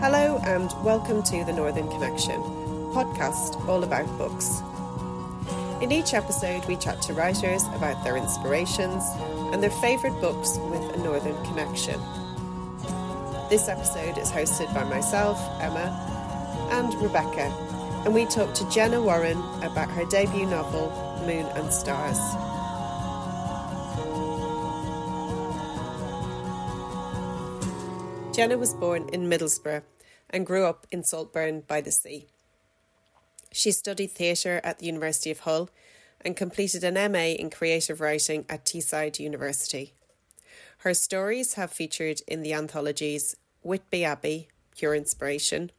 Hello, and welcome to the Northern Connection podcast all about books. In each episode, we chat to writers about their inspirations and their favourite books with a Northern connection. This episode is hosted by myself, Emma, and Rebecca, and we talk to Jenna Warren about her debut novel, Moon and Stars. Jenna was born in Middlesbrough and grew up in Saltburn by the sea. She studied theatre at the University of Hull and completed an MA in creative writing at Teesside University. Her stories have featured in the anthologies Whitby Abbey, Pure Inspiration,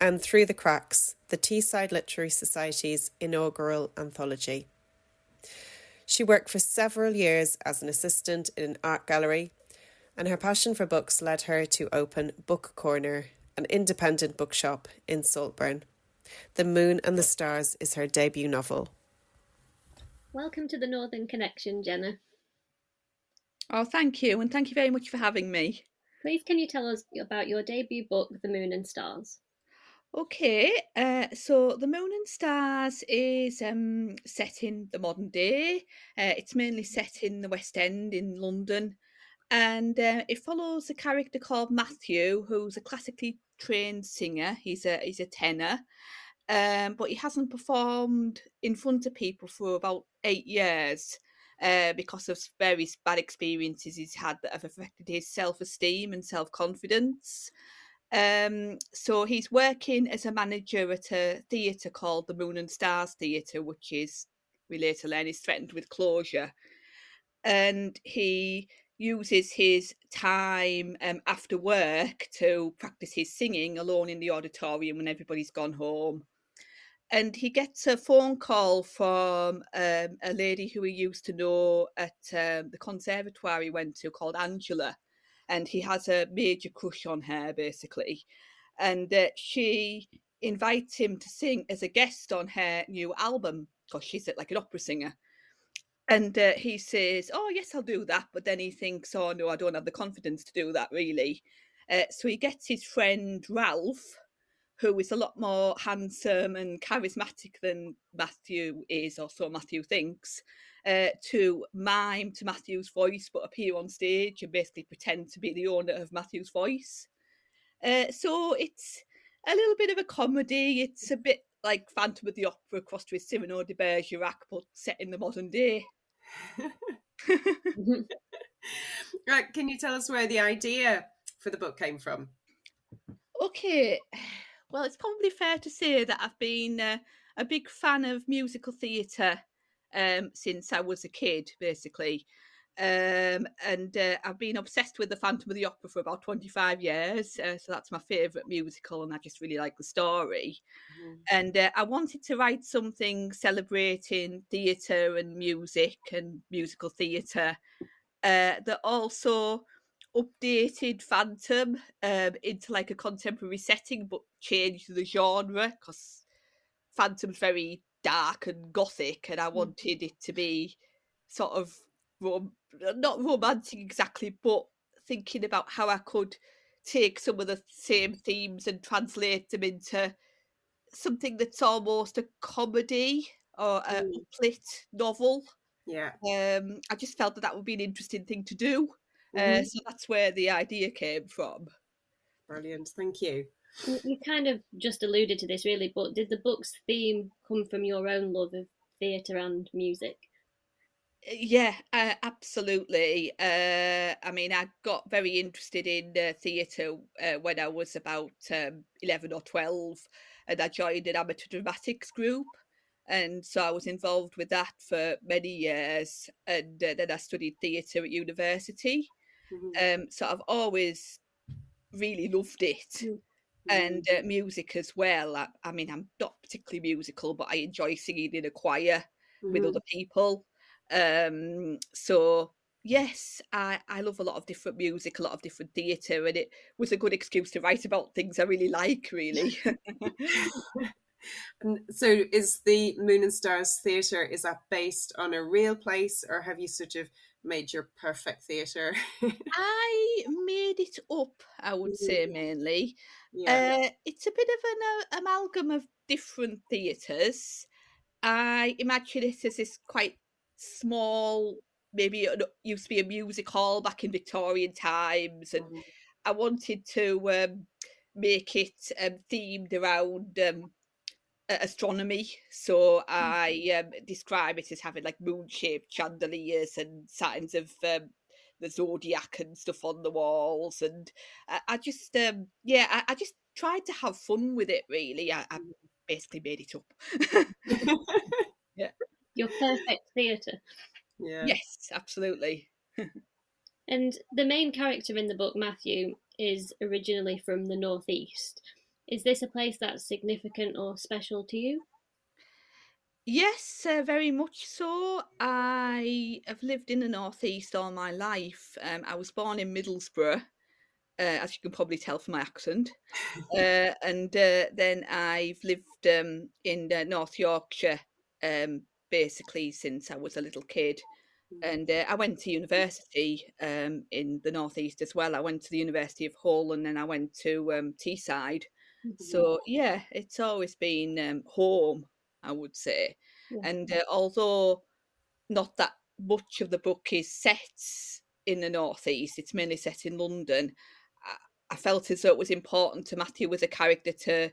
and Through the Cracks, the Teesside Literary Society's inaugural anthology. She worked for several years as an assistant in an art gallery, and her passion for books led her to open Book Corner, an independent bookshop in Saltburn. The Moon and the Stars is her debut novel. Welcome to the Northern Connection, Jenna. Oh, thank you, and thank you very much for having me. Please, can you tell us about your debut book, The Moon and Stars? Okay, uh, so The Moon and Stars is um, set in the modern day. Uh, it's mainly set in the West End in London, and uh, it follows a character called Matthew, who's a classically trained singer. He's a he's a tenor, um, but he hasn't performed in front of people for about eight years. Uh, because of various bad experiences he's had that have affected his self esteem and self confidence. Um, so he's working as a manager at a theatre called the Moon and Stars Theatre, which is, we later learn, is threatened with closure. And he uses his time um, after work to practice his singing alone in the auditorium when everybody's gone home. And he gets a phone call from um, a lady who he used to know at um, the conservatoire he went to called Angela. And he has a major crush on her, basically. And uh, she invites him to sing as a guest on her new album because she's like an opera singer. And uh, he says, Oh, yes, I'll do that. But then he thinks, Oh, no, I don't have the confidence to do that, really. Uh, so he gets his friend Ralph, who is a lot more handsome and charismatic than Matthew is, or so Matthew thinks, uh, to mime to Matthew's voice, but appear on stage and basically pretend to be the owner of Matthew's voice. Uh, so it's a little bit of a comedy. It's a bit like Phantom of the Opera crossed with Cyrano de Bergerac, but set in the modern day. right, can you tell us where the idea for the book came from? Okay, well, it's probably fair to say that I've been uh, a big fan of musical theatre um, since I was a kid, basically. Um, and uh, I've been obsessed with the Phantom of the Opera for about 25 years. Uh, so that's my favourite musical, and I just really like the story. Mm. And uh, I wanted to write something celebrating theatre and music and musical theatre uh, that also updated Phantom um, into like a contemporary setting, but changed the genre because Phantom's very dark and gothic, and I mm. wanted it to be sort of rom- not romantic exactly, but thinking about how I could take some of the same themes and translate them into something that's almost a comedy or a mm. uplit novel. Yeah. Um, I just felt that that would be an interesting thing to do. Uh, mm-hmm. Uh, so that's where the idea came from. Brilliant. Thank you. You kind of just alluded to this, really, but did the book's theme come from your own love of theatre and music? Yeah, uh, absolutely. Uh, I mean, I got very interested in uh, theatre uh, when I was about um, 11 or 12, and I joined an amateur dramatics group. And so I was involved with that for many years. And uh, then I studied theatre at university. Mm-hmm. Um, so I've always really loved it. Mm-hmm. And uh, music as well. I, I, mean, I'm not particularly musical, but I enjoy singing in a choir mm-hmm. with other people. Um, so yes, I, I love a lot of different music, a lot of different theatre, and it was a good excuse to write about things I really like, really. and so is the Moon and Stars Theatre, is that based on a real place or have you sort of made your perfect theatre? I made it up, I would say mainly. yeah. Uh, it's a bit of an uh, amalgam of different theatres. I imagine it as this quite small, maybe it used to be a music hall back in Victorian times, and Mhm. I wanted to um, make it um, themed around um, astronomy. So I um, describe it as having like moon-shaped chandeliers and signs of um, the zodiac and stuff on the walls, and I, I just um, yeah, I, I just tried to have fun with it. Really, I, I basically made it up. Your perfect theatre. yeah. yes, absolutely. And the main character in the book, Matthew, is originally from the Northeast. Is this a place that's significant or special to you? Yes, uh, very much so. I have lived in the northeast all my life. Um, I was born in Middlesbrough, uh, as you can probably tell from my accent, uh, and uh, then I've lived um, in uh, North Yorkshire um, basically since I was a little kid. And uh, I went to university um, in the northeast as well. I went to the University of Hull, and then I went to um, Teesside. So yeah, it's always been um, home, I would say. Yeah. And uh, although not that much of the book is set in the northeast, it's mainly set in London. I, I felt as though it was important to Matthew as a character to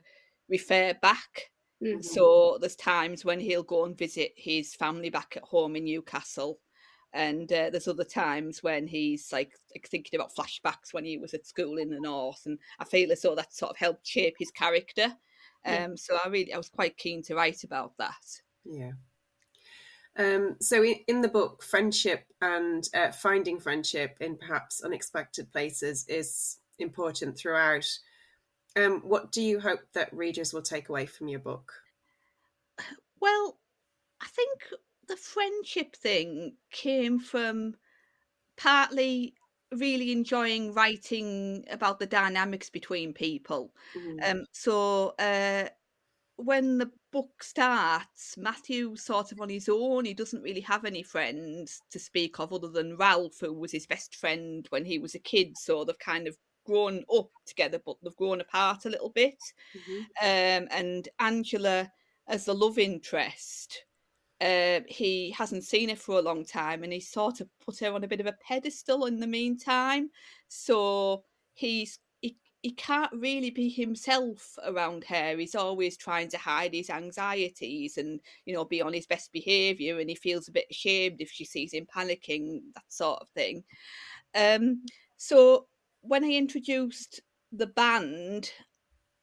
refer back. Mhm. So there's times when he'll go and visit his family back at home in Newcastle. And uh, there's other times when he's like, thinking about flashbacks when he was at school in the north, and I feel as though that sort of helped shape his character. Um, Yeah. so I really, I was quite keen to write about that. Yeah. Um, so in, in the book, friendship and uh, finding friendship in perhaps unexpected places is important throughout. Um, what do you hope that readers will take away from your book? Well, I think the friendship thing came from partly really enjoying writing about the dynamics between people. Mhm. Um, so uh, when the book starts, Matthew's sort of on his own. He doesn't really have any friends to speak of other than Ralph, who was his best friend when he was a kid. So they've kind of grown up together, but they've grown apart a little bit. Mhm. Um, and Angela, as the love interest, uh, he hasn't seen her for a long time, and he's sort of put her on a bit of a pedestal in the meantime. So he's he, he can't really be himself around her. He's always trying to hide his anxieties and you know be on his best behaviour, and he feels a bit ashamed if she sees him panicking, that sort of thing. Um, so when I introduced the band,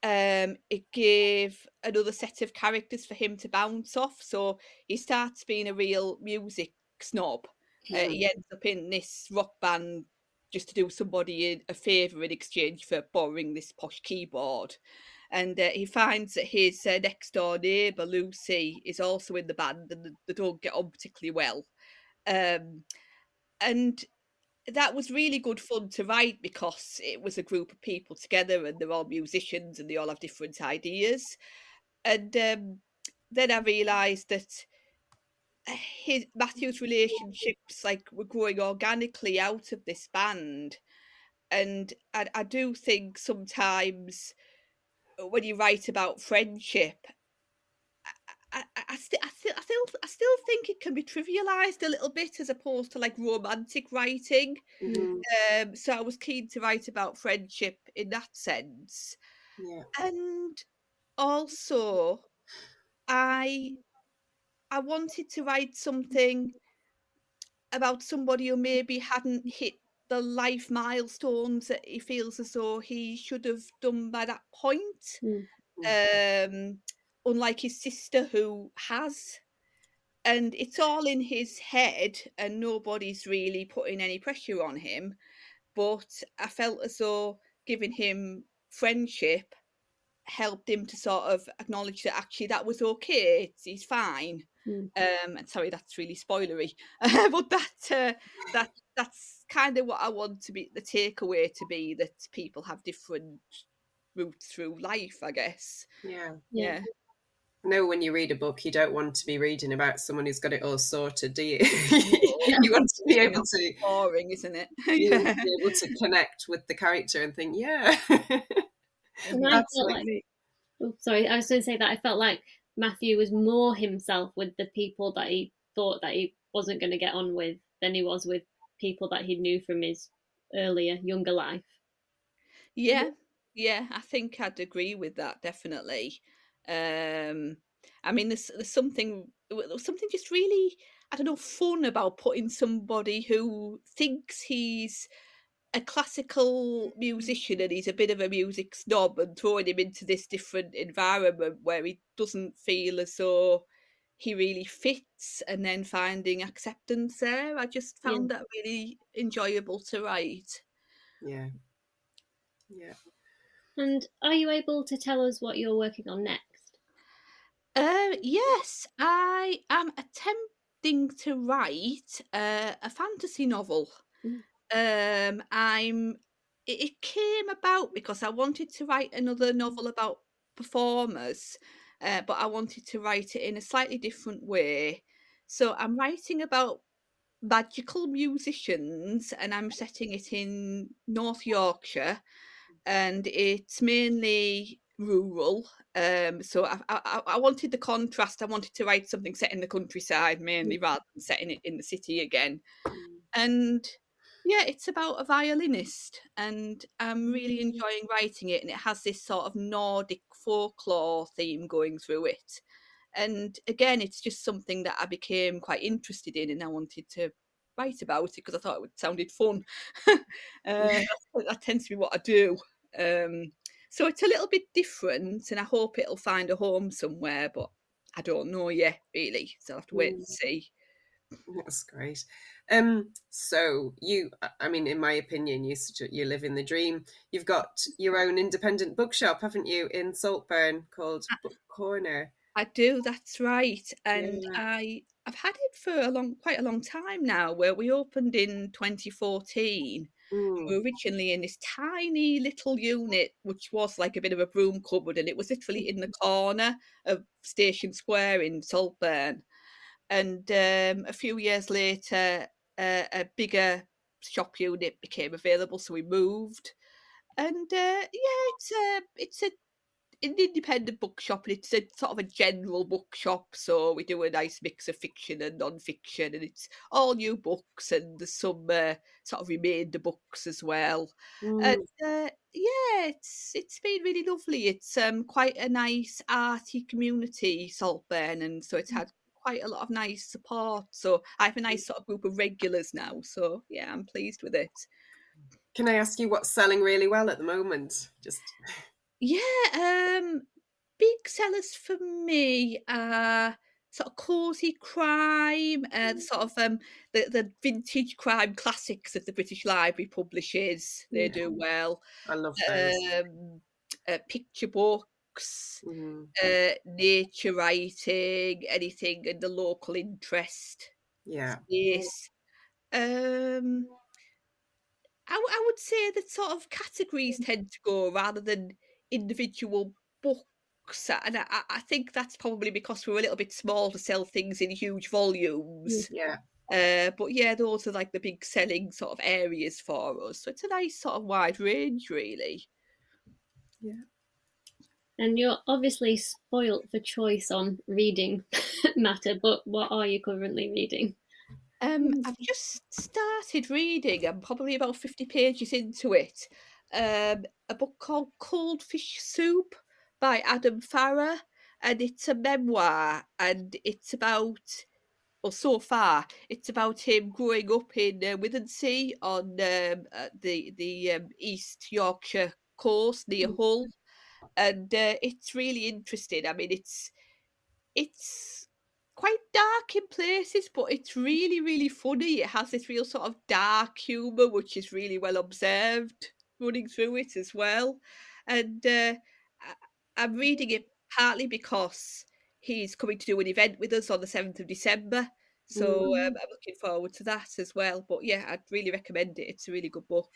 um, it gave another set of characters for him to bounce off. So he starts being a real music snob. Uh, he ends up in this rock band just to do somebody a- favour in exchange for borrowing this posh keyboard. And uh, he finds that his uh, next door neighbour, Lucy, is also in the band and th- they don't get on particularly well. Um, and that was really good fun to write because it was a group of people together and they're all musicians and they all have different ideas. And um, then I realised that uh, his Matthew's relationships like were growing organically out of this band. And I, I do think sometimes when you write about friendship, I, I, sti- I, still, I still I still think it can be trivialized a little bit as opposed to like romantic writing. Mhm. Um, so I was keen to write about friendship in that sense, Yeah. and also I I wanted to write something about somebody who maybe hadn't hit the life milestones that he feels as though he should have done by that point. Mm. Um, unlike his sister who has. And it's all in his head, and nobody's really putting any pressure on him. But I felt as though giving him friendship helped him to sort of acknowledge that actually that was okay. It's, he's fine. Mm. Um, and sorry, that's really spoilery, but that uh, that that's kind of what I want to be the takeaway to be that people have different routes through life. I guess. Yeah. Yeah. Know when you read a book, you don't want to be reading about someone who's got it all sorted, do you? you want to be able to boring, isn't it? yeah. be able to connect with the character and think, yeah. Like, oh, sorry, I was going to say that I felt like Matthew was more himself with the people that he thought that he wasn't going to get on with than he was with people that he knew from his earlier, younger life. Yeah, yeah, I think I'd agree with that definitely. Um, I mean, there's, there's something there's something just really I don't know fun about putting somebody who thinks he's a classical musician and he's a bit of a music snob and throwing him into this different environment where he doesn't feel as though he really fits and then finding acceptance there. I just found yeah. that really enjoyable to write. Yeah. Yeah. And are you able to tell us what you're working on next? Uh, yes, I am attempting to write uh, a fantasy novel. Mm. Um, I'm. It, it came about because I wanted to write another novel about performers, uh, but I wanted to write it in a slightly different way. So I'm writing about magical musicians, and I'm setting it in North Yorkshire, and it's mainly rural. Um, so I, I, I, wanted the contrast. I wanted to write something set in the countryside mainly, mm. rather than setting it in the city again. Mm. And yeah, it's about a violinist, and I'm really mm. enjoying writing it. And it has this sort of Nordic folklore theme going through it. And again, it's just something that I became quite interested in, and I wanted to write about it because I thought it would sounded fun. uh, that, that, tends to be what I do. Um, so it's a little bit different, and I hope it'll find a home somewhere, but I don't know yet, really. So I'll have to wait and mm. see. That's great. Um, so you, I mean, in my opinion, you you live in the dream. You've got your own independent bookshop, haven't you, in Saltburn called Book Corner? I do. That's right, and yeah. I I've had it for a long, quite a long time now. Where we opened in 2014. Mm. We were originally in this tiny little unit, which was like a bit of a broom cupboard, and it was literally in the mm. corner of Station Square in Saltburn. And um, a few years later, uh, a bigger shop unit became available, so we moved. And uh, yeah, it's a it's a an independent bookshop and it's a sort of a general bookshop so we do a nice mix of fiction and non-fiction and it's all new books and there's some uh, sort of remainder books as well. Mm. and uh, yeah it's it's been really lovely. It's um quite a nice arty community saltburn and so it's mm. had quite a lot of nice support. So i have a nice sort of group of regulars now so yeah i'm pleased with it. Can i ask you what's selling really well at the moment? Just yeah, um, big sellers for me are sort of cozy crime, uh, the mm. sort of um, the the vintage crime classics that the British Library publishes. They yeah. do well. I love those. Um, uh, picture books, mm-hmm. uh, nature writing, anything in the local interest. Yeah. Yes. Um, I, I would say that sort of categories tend to go rather than individual books and I, I, think that's probably because we're a little bit small to sell things in huge volumes. Yeah. Uh, but yeah those are like the big selling sort of areas for us so it's a nice sort of wide range really. Yeah. And you're obviously spoilt for choice on reading matter but what are you currently reading? Um, I've just started reading. I'm probably about 50 pages into it um, a book called Cold Fish Soup by Adam Farrer, and it's a memoir, and it's about, well, so far, it's about him growing up in uh, Withernsea on um, uh, the the um, East Yorkshire coast near mm. Hull, and uh, it's really interesting. I mean, it's it's quite dark in places, but it's really, really funny. It has this real sort of dark humour, which is really well observed running through it as well. And uh, I'm reading it partly because he's coming to do an event with us on the 7th of December. So mm. um, I'm looking forward to that as well. But yeah, I'd really recommend it. It's a really good book.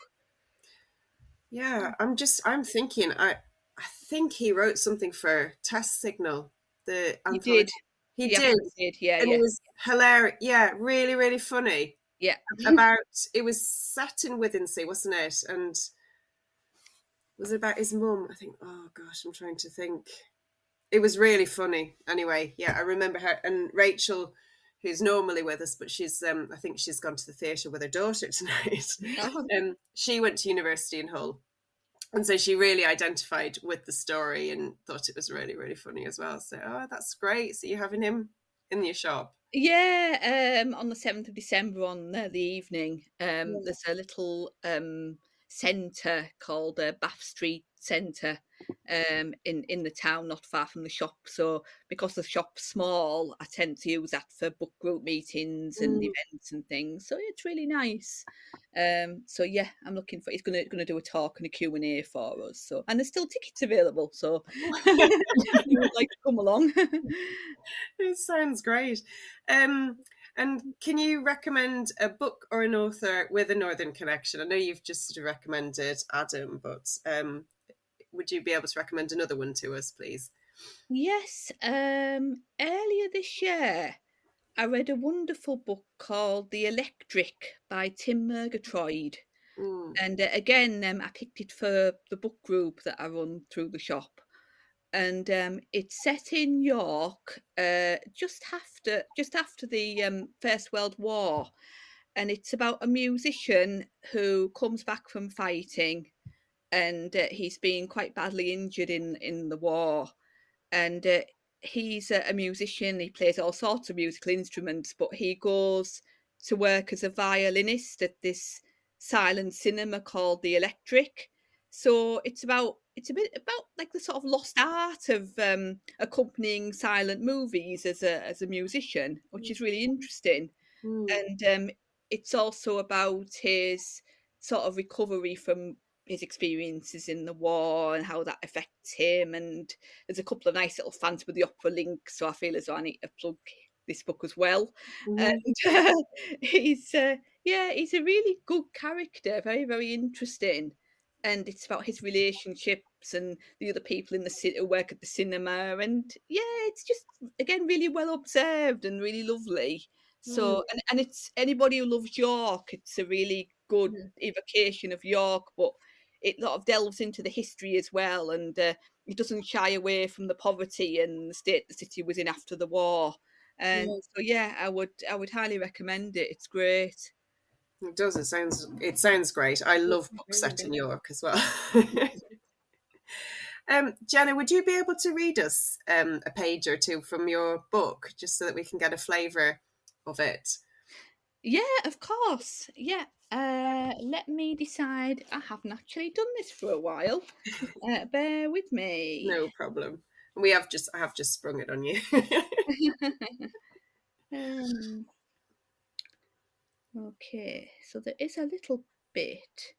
Yeah, I'm just I'm thinking I I think he wrote something for Test Signal The he did. He, he did. did. Yeah, and yeah. it was hilarious. Yeah, really, really funny. Yeah. about it was set in Withernsea, wasn't it? And was it about his mum? I think. Oh gosh, I'm trying to think. It was really funny. Anyway, yeah, I remember her and Rachel, who's normally with us, but she's um, I think she's gone to the theatre with her daughter tonight. Oh. um, she went to university in Hull, and so she really identified with the story and thought it was really, really funny as well. So, oh, that's great. So you're having him in your shop. Yeah, um, on the seventh of December on uh, the evening, um, Yeah. there's a little um, centre called uh, Bath Street Centre um, in in the town, not far from the shop. So because the shop's small, I tend to use that for book group meetings and Mm. events and things. So it's really nice. Um, so yeah, I'm looking for. He's gonna gonna do a talk and a Q and A for us. So and there's still tickets available. So you would like to come along. It sounds great. Um, and can you recommend a book or an author with a Northern connection? I know you've just sort of recommended Adam, but um, would you be able to recommend another one to us, please? Yes, um, earlier this year, I read a wonderful book called The Electric by Tim Murgatroyd. Mm. And uh, again, um, I picked it for the book group that I run through the shop. And um, it's set in York uh, just after just after the um, First World War, and it's about a musician who comes back from fighting, and uh, he's been quite badly injured in in the war, and uh, he's a, a musician. He plays all sorts of musical instruments, but he goes to work as a violinist at this silent cinema called the Electric. So it's about it's a bit about like the sort of lost art of um, accompanying silent movies as a as a musician, which is really interesting. Mm. And um, it's also about his sort of recovery from his experiences in the war and how that affects him. And there's a couple of nice little Phantom of the Opera link, so I feel as though I need to plug this book as well. Mhm. And uh, he's uh, yeah, he's a really good character, very very interesting. And it's about his relationships and the other people in the city who work at the cinema. And yeah, it's just again really well observed and really lovely. So and, and it's anybody who loves York, it's a really good Mhm. evocation of York, but it sort of delves into the history as well, and uh, it doesn't shy away from the poverty and the state the city was in after the war. And Yes. so yeah, I would I would highly recommend it. It's great. It does. It sounds. It sounds great. I love books set in. York as well. um, Jenna, would you be able to read us um, a page or two from your book, just so that we can get a flavour of it? Yeah, of course. Yeah. Uh, let me decide. I haven't actually done this for a while. Uh, bear with me. No problem. We have just. I have just sprung it on you. um, okay, so there is a little bit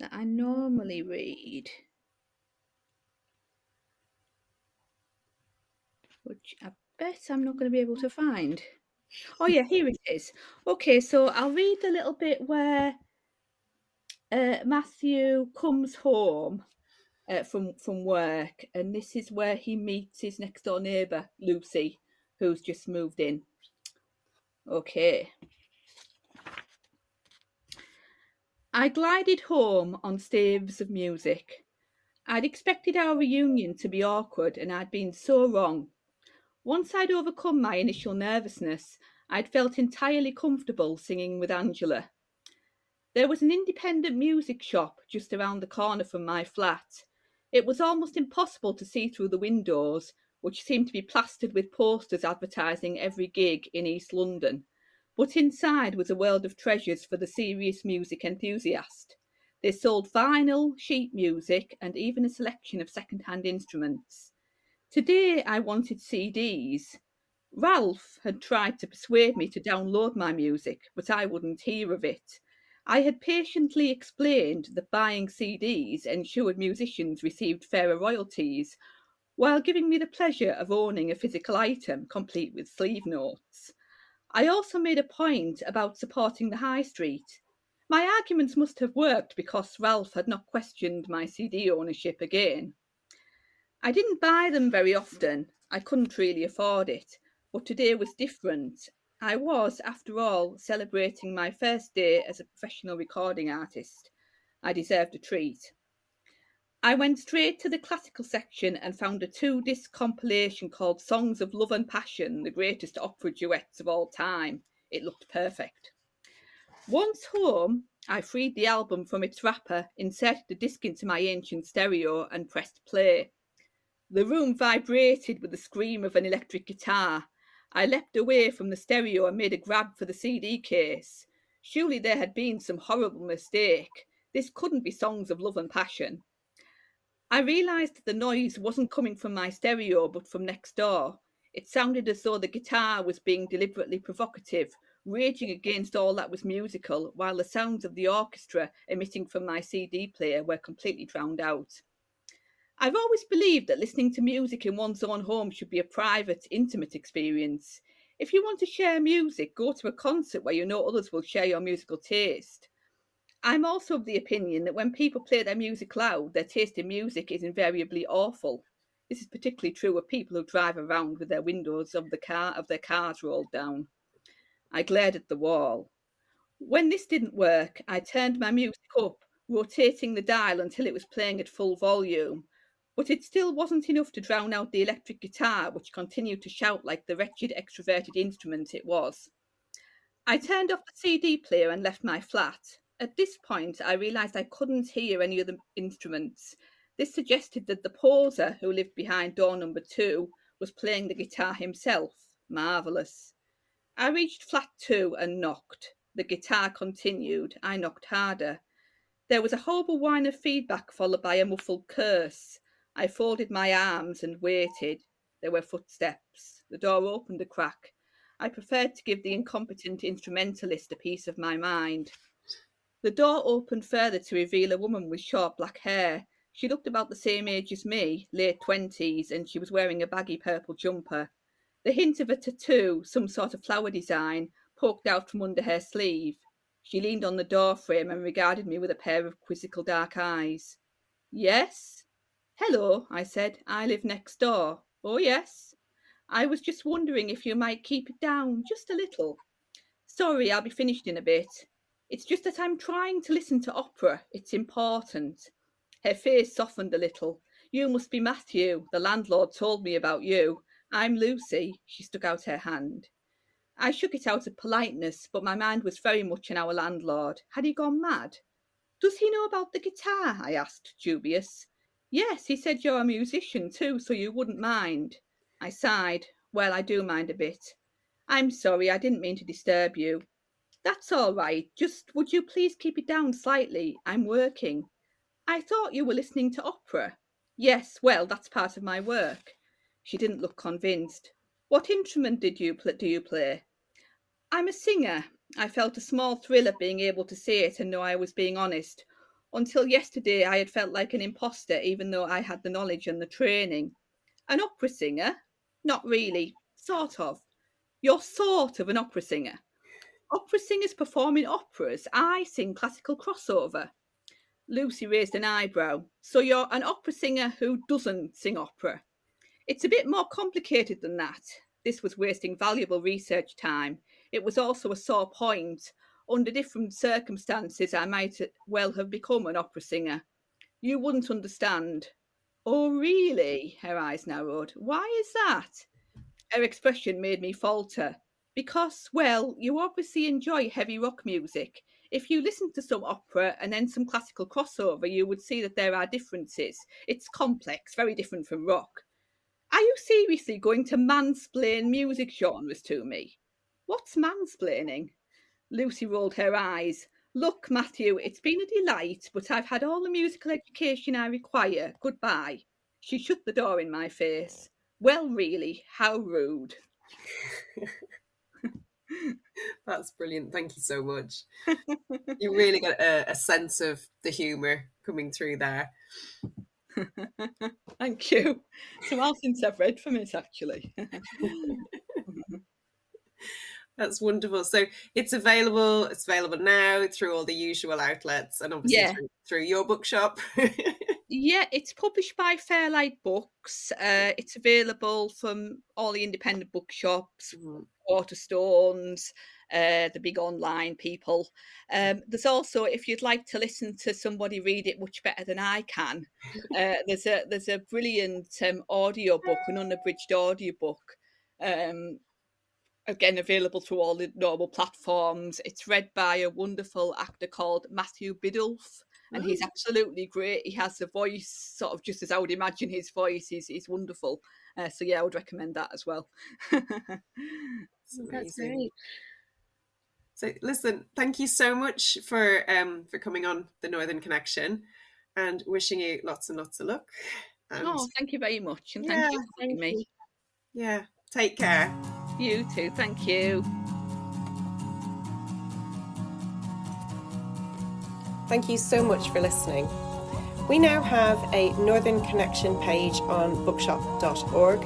that I normally read, which I bet I'm not going to be able to find. Oh, yeah, here it is. Okay, so I'll read the little bit where uh, Matthew comes home uh, from from work, and this is where he meets his next door neighbour, Lucy, who's just moved in. Okay. I glided home on staves of music. I'd expected our reunion to be awkward, and I'd been so wrong. Once I'd overcome my initial nervousness, I'd felt entirely comfortable singing with Angela. There was an independent music shop just around the corner from my flat. It was almost impossible to see through the windows, which seemed to be plastered with posters advertising every gig in East London. But inside was a world of treasures for the serious music enthusiast. They sold vinyl, sheet music, and even a selection of second hand instruments. Today I wanted CDs. Ralph had tried to persuade me to download my music, but I wouldn't hear of it. I had patiently explained that buying CDs ensured musicians received fairer royalties, while giving me the pleasure of owning a physical item complete with sleeve notes. I also made a point about supporting the high street. My arguments must have worked because Ralph had not questioned my CD ownership again. I didn't buy them very often, I couldn't really afford it, but today was different. I was, after all, celebrating my first day as a professional recording artist. I deserved a treat. I went straight to the classical section and found a two disc compilation called Songs of Love and Passion, the greatest opera duets of all time. It looked perfect. Once home, I freed the album from its wrapper, inserted the disc into my ancient stereo, and pressed play. The room vibrated with the scream of an electric guitar. I leapt away from the stereo and made a grab for the CD case. Surely there had been some horrible mistake. This couldn't be songs of love and passion. I realised the noise wasn't coming from my stereo but from next door. It sounded as though the guitar was being deliberately provocative, raging against all that was musical, while the sounds of the orchestra emitting from my CD player were completely drowned out. I've always believed that listening to music in one's own home should be a private, intimate experience. If you want to share music, go to a concert where you know others will share your musical taste. I'm also of the opinion that when people play their music loud, their taste in music is invariably awful. This is particularly true of people who drive around with their windows of the car of their cars rolled down. I glared at the wall. When this didn't work, I turned my music up, rotating the dial until it was playing at full volume. But it still wasn't enough to drown out the electric guitar, which continued to shout like the wretched extroverted instrument it was. I turned off the CD player and left my flat. At this point, I realised I couldn't hear any of the instruments. This suggested that the poser who lived behind door number two was playing the guitar himself. Marvellous. I reached flat two and knocked. The guitar continued. I knocked harder. There was a horrible whine of feedback followed by a muffled curse. I folded my arms and waited. There were footsteps. The door opened a crack. I preferred to give the incompetent instrumentalist a piece of my mind. The door opened further to reveal a woman with short black hair. She looked about the same age as me, late twenties, and she was wearing a baggy purple jumper. The hint of a tattoo, some sort of flower design, poked out from under her sleeve. She leaned on the door frame and regarded me with a pair of quizzical dark eyes. Yes? Hello, I said. I live next door. Oh, yes. I was just wondering if you might keep it down just a little. Sorry, I'll be finished in a bit. It's just that I'm trying to listen to opera. It's important. Her face softened a little. You must be Matthew. The landlord told me about you. I'm Lucy. She stuck out her hand. I shook it out of politeness, but my mind was very much on our landlord. Had he gone mad? Does he know about the guitar? I asked, dubious. Yes, he said you're a musician too, so you wouldn't mind. I sighed. Well, I do mind a bit. I'm sorry, I didn't mean to disturb you. That's all right. Just would you please keep it down slightly? I'm working. I thought you were listening to opera. Yes, well, that's part of my work. She didn't look convinced. What instrument did you pl- do you play? I'm a singer. I felt a small thrill at being able to say it and know I was being honest. Until yesterday, I had felt like an impostor, even though I had the knowledge and the training. An opera singer? Not really. Sort of. You're sort of an opera singer opera singers perform in operas. I sing classical crossover. Lucy raised an eyebrow. So you're an opera singer who doesn't sing opera. It's a bit more complicated than that. This was wasting valuable research time. It was also a sore point. Under different circumstances, I might well have become an opera singer. You wouldn't understand. Oh, really? Her eyes narrowed. Why is that? Her expression made me falter because, well, you obviously enjoy heavy rock music. If you listen to some opera and then some classical crossover, you would see that there are differences. It's complex, very different from rock. Are you seriously going to mansplain music genres to me? What's mansplaining? Lucy rolled her eyes. Look, Matthew, it's been a delight, but I've had all the musical education I require. Goodbye. She shut the door in my face. Well, really, how rude. That's brilliant. Thank you so much. you really get a, a sense of the humour coming through there. Thank you. It's a while since I've read from it, actually. That's wonderful. So it's available. It's available now through all the usual outlets, and obviously Yeah. through, through your bookshop. Yeah, it's published by Fairlight Books. Uh, it's available from all the independent bookshops, mm. Waterstones, uh, the big online people. Um, there's also, if you'd like to listen to somebody read it much better than I can, uh, there's a there's a brilliant um, audio book, an unabridged audio book. Um, again, available through all the normal platforms. It's read by a wonderful actor called Matthew Biddulph and he's absolutely great. He has a voice, sort of just as I would imagine his voice. He's, he's wonderful. Uh, so yeah, I would recommend that as well. That's great. So listen, thank you so much for um for coming on the Northern Connection, and wishing you lots and lots of luck. And oh, thank you very much, and thank you for having me. Yeah, take care. You too. Thank you. Thank you so much for listening. We now have a Northern Connection page on bookshop.org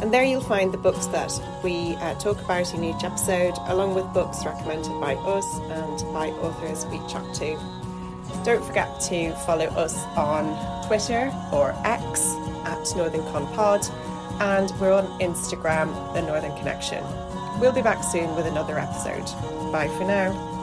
and there you'll find the books that we uh, talk about in each episode, along with books recommended by us and by authors we chat to. Don't forget to follow us on Twitter or X at Northern Con Pod, and we're on Instagram, The Northern Connection. We'll be back soon with another episode. Bye for now.